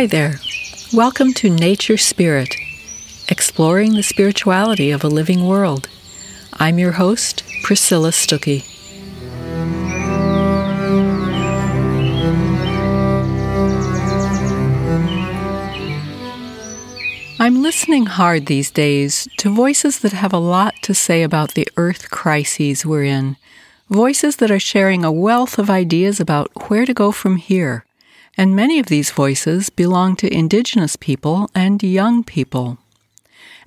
Hi there. Welcome to Nature Spirit, exploring the spirituality of a living world. I'm your host, Priscilla Stuckey. I'm listening hard these days to voices that have a lot to say about the earth crises we're in, voices that are sharing a wealth of ideas about where to go from here. And many of these voices belong to Indigenous people and young people.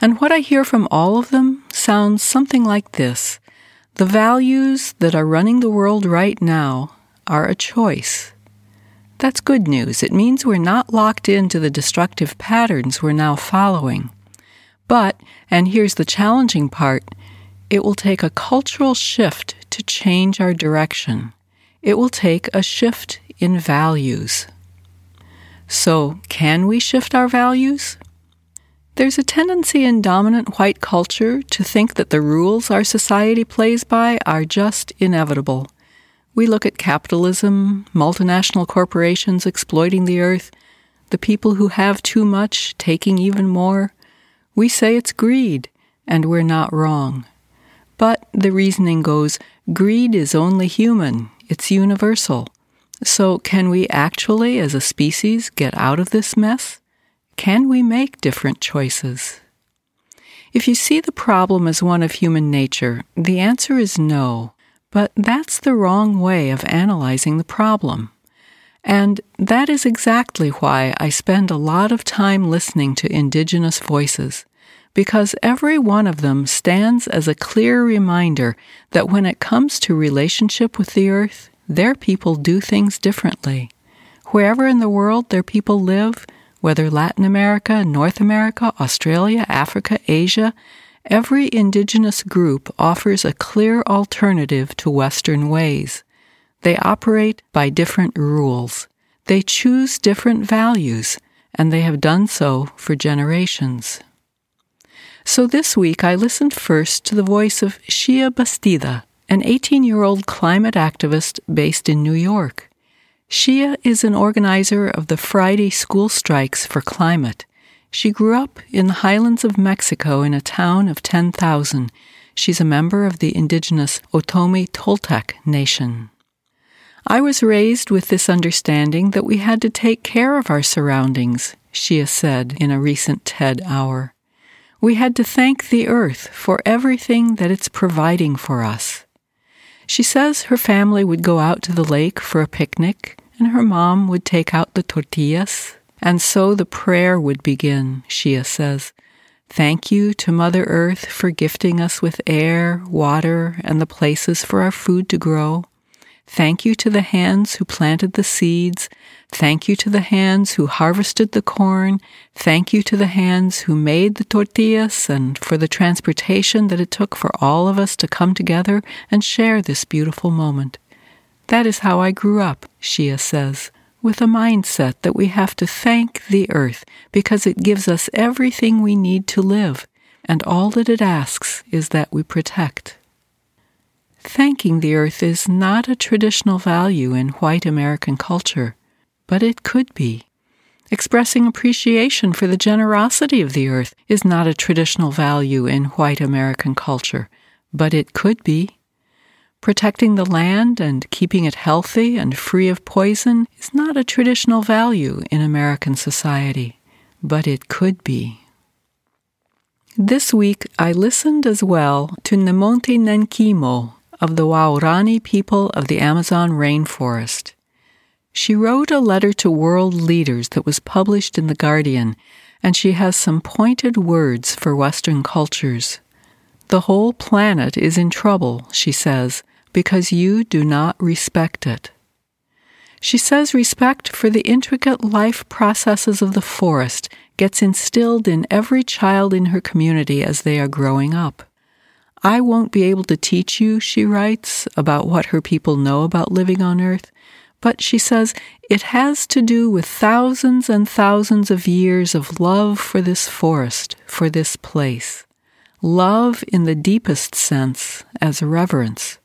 And what I hear from all of them sounds something like this The values that are running the world right now are a choice. That's good news. It means we're not locked into the destructive patterns we're now following. But, and here's the challenging part, it will take a cultural shift to change our direction. It will take a shift in values. So, can we shift our values? There's a tendency in dominant white culture to think that the rules our society plays by are just inevitable. We look at capitalism, multinational corporations exploiting the earth, the people who have too much taking even more. We say it's greed, and we're not wrong. But the reasoning goes greed is only human, it's universal. So, can we actually, as a species, get out of this mess? Can we make different choices? If you see the problem as one of human nature, the answer is no. But that's the wrong way of analyzing the problem. And that is exactly why I spend a lot of time listening to Indigenous voices, because every one of them stands as a clear reminder that when it comes to relationship with the earth, their people do things differently. Wherever in the world their people live, whether Latin America, North America, Australia, Africa, Asia, Every indigenous group offers a clear alternative to Western ways. They operate by different rules. They choose different values, and they have done so for generations. So this week I listened first to the voice of Xiye Bastida, an 18 year old climate activist based in New York. Xiye is an organizer of the Friday school strikes for climate. She grew up in the highlands of Mexico in a town of 10,000. She's a member of the indigenous Otomi Toltec Nation. I was raised with this understanding that we had to take care of our surroundings, Xiye said in a recent TED Hour. We had to thank the earth for everything that it's providing for us. She says her family would go out to the lake for a picnic, and her mom would take out the tortillas and so the prayer would begin, Xiye says. Thank you to Mother Earth for gifting us with air, water, and the places for our food to grow. Thank you to the hands who planted the seeds. Thank you to the hands who harvested the corn. Thank you to the hands who made the tortillas and for the transportation that it took for all of us to come together and share this beautiful moment. That is how I grew up, Xiye says with a mindset that we have to thank the earth because it gives us everything we need to live, and all that it asks is that we protect. Thanking the earth is not a traditional value in white American culture, but it could be. Expressing appreciation for the generosity of the earth is not a traditional value in white American culture, but it could be. Protecting the land and keeping it healthy and free of poison is not a traditional value in American society, but it could be. This week I listened as well to Nemonte Nenquimo of the Waorani people of the Amazon rainforest. She wrote a letter to world leaders that was published in The Guardian, and she has some pointed words for Western cultures. The whole planet is in trouble, she says, because you do not respect it. She says respect for the intricate life processes of the forest gets instilled in every child in her community as they are growing up. I won't be able to teach you, she writes, about what her people know about living on Earth, but she says it has to do with thousands and thousands of years of love for this forest, for this place. Love in the deepest sense as reverence.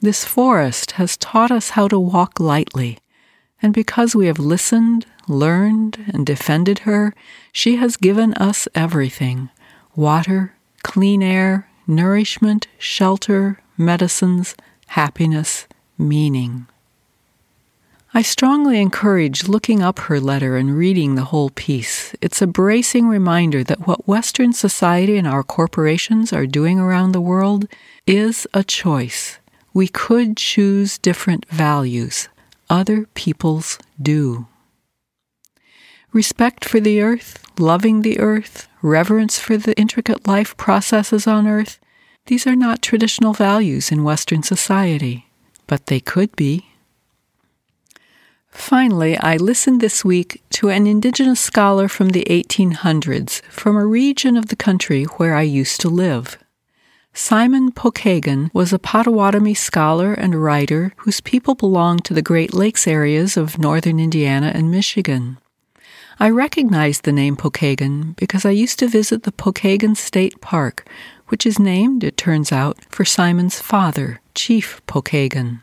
This forest has taught us how to walk lightly, And because we have listened, learned, and defended her, she has given us everything water, clean air, nourishment, shelter, medicines, happiness, meaning. I strongly encourage looking up her letter and reading the whole piece. It's a bracing reminder that what Western society and our corporations are doing around the world is a choice. We could choose different values. Other peoples do. Respect for the earth, loving the earth, reverence for the intricate life processes on earth, these are not traditional values in Western society, but they could be. Finally, I listened this week to an Indigenous scholar from the 1800s from a region of the country where I used to live. Simon Pokagon was a Potawatomi scholar and writer whose people belonged to the Great Lakes areas of northern Indiana and Michigan. I recognized the name Pokagon because I used to visit the Pokagon State Park, which is named, it turns out, for Simon's father, Chief Pokagon.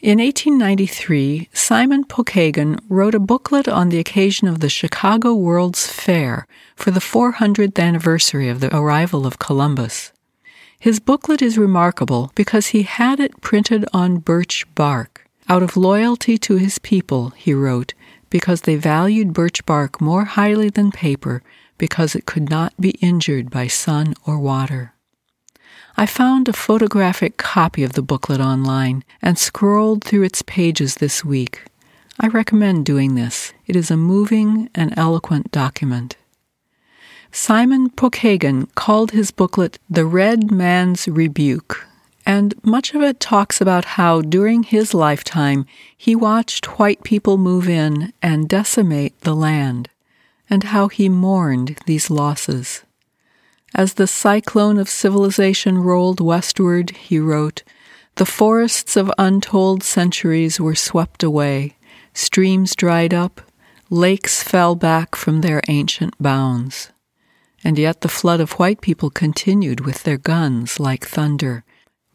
In 1893, Simon Pokagon wrote a booklet on the occasion of the Chicago World's Fair for the 400th anniversary of the arrival of Columbus. His booklet is remarkable because he had it printed on birch bark. Out of loyalty to his people, he wrote, because they valued birch bark more highly than paper, because it could not be injured by sun or water. I found a photographic copy of the booklet online and scrolled through its pages this week. I recommend doing this. It is a moving and eloquent document. Simon Pokagon called his booklet The Red Man's Rebuke, and much of it talks about how during his lifetime he watched white people move in and decimate the land, and how he mourned these losses. As the cyclone of civilization rolled westward, he wrote, the forests of untold centuries were swept away, streams dried up, lakes fell back from their ancient bounds. And yet the flood of white people continued with their guns like thunder.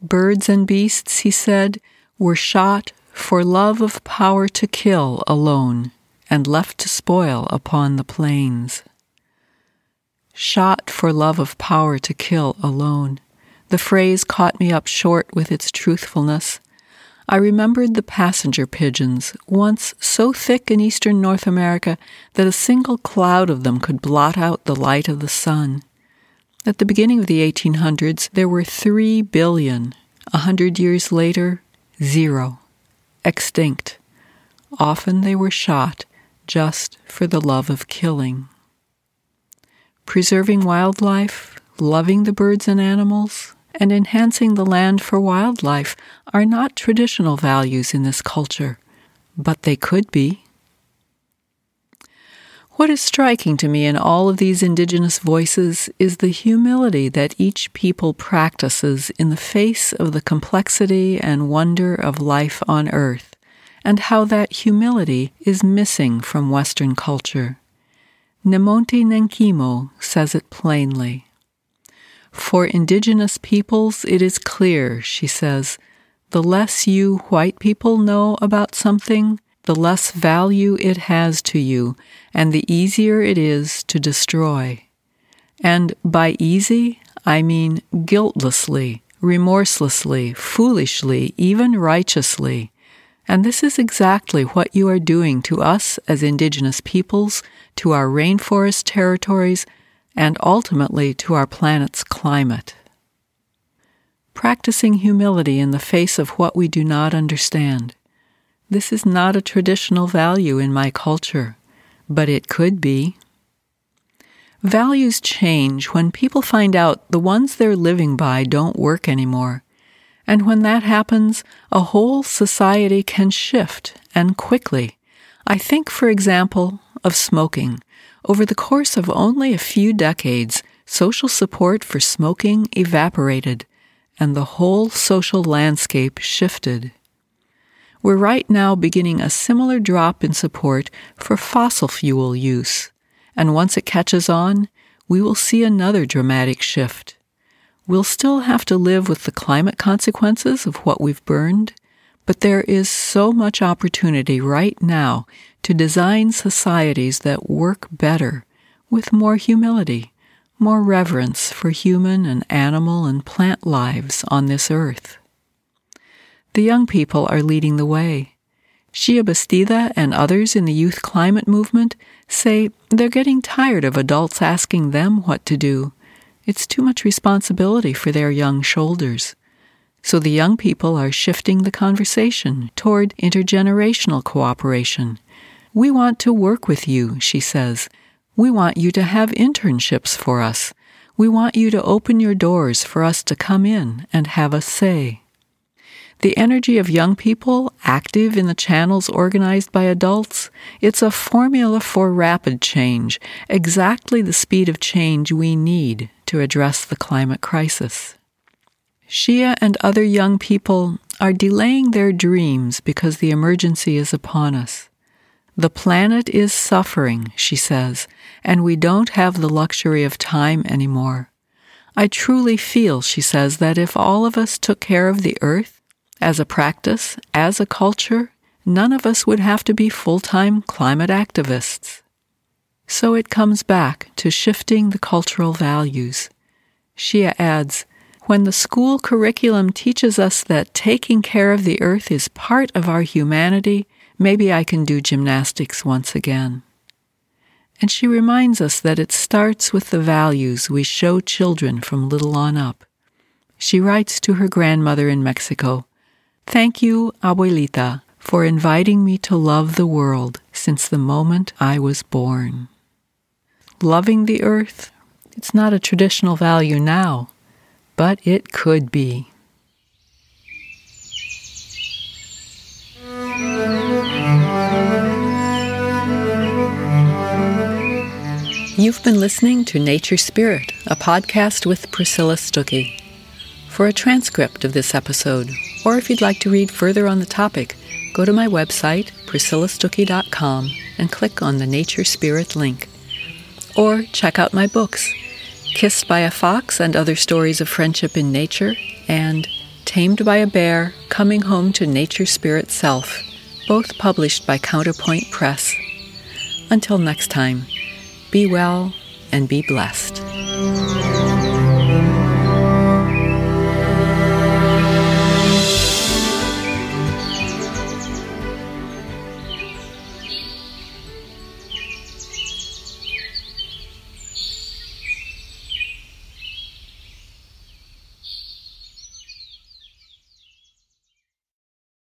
Birds and beasts, he said, were shot for love of power to kill alone, and left to spoil upon the plains shot for love of power to kill alone. The phrase caught me up short with its truthfulness. I remembered the passenger pigeons, once so thick in eastern North America that a single cloud of them could blot out the light of the sun. At the beginning of the 1800s, there were three billion. A hundred years later, zero. Extinct. Often they were shot just for the love of killing preserving wildlife, loving the birds and animals, and enhancing the land for wildlife are not traditional values in this culture, but they could be. What is striking to me in all of these indigenous voices is the humility that each people practices in the face of the complexity and wonder of life on earth, and how that humility is missing from Western culture. Nemonte Nenquimo says it plainly. For indigenous peoples, it is clear, she says, the less you white people know about something, the less value it has to you, and the easier it is to destroy. And by easy, I mean guiltlessly, remorselessly, foolishly, even righteously. And this is exactly what you are doing to us as indigenous peoples to our rainforest territories, and ultimately to our planet's climate. Practicing humility in the face of what we do not understand. This is not a traditional value in my culture, but it could be. Values change when people find out the ones they're living by don't work anymore. And when that happens, a whole society can shift, and quickly. I think, for example, of smoking. Over the course of only a few decades, social support for smoking evaporated, and the whole social landscape shifted. We're right now beginning a similar drop in support for fossil fuel use, and once it catches on, we will see another dramatic shift. We'll still have to live with the climate consequences of what we've burned, But there is so much opportunity right now to design societies that work better with more humility, more reverence for human and animal and plant lives on this earth. The young people are leading the way. Xiye Bastida and others in the youth climate movement say they're getting tired of adults asking them what to do. It's too much responsibility for their young shoulders. So the young people are shifting the conversation toward intergenerational cooperation. We want to work with you, she says. We want you to have internships for us. We want you to open your doors for us to come in and have a say. The energy of young people, active in the channels organized by adults, it's a formula for rapid change, exactly the speed of change we need to address the climate crisis. Xiye and other young people are delaying their dreams because the emergency is upon us. The planet is suffering, she says, and we don't have the luxury of time anymore. I truly feel, she says, that if all of us took care of the earth, as a practice, as a culture, none of us would have to be full time climate activists. So it comes back to shifting the cultural values. Xiye adds, when the school curriculum teaches us that taking care of the earth is part of our humanity, maybe I can do gymnastics once again. And she reminds us that it starts with the values we show children from little on up. She writes to her grandmother in Mexico Thank you, Abuelita, for inviting me to love the world since the moment I was born. Loving the earth, it's not a traditional value now, but it could be. You've been listening to Nature Spirit, a podcast with Priscilla Stuckey. For a transcript of this episode, or if you'd like to read further on the topic, go to my website, priscillastuckey.com, and click on the Nature Spirit link. Or check out my books, Kissed by a Fox and Other Stories of Friendship in Nature, and Tamed by a Bear Coming Home to Nature Spirit Self, both published by Counterpoint Press. Until next time, be well and be blessed.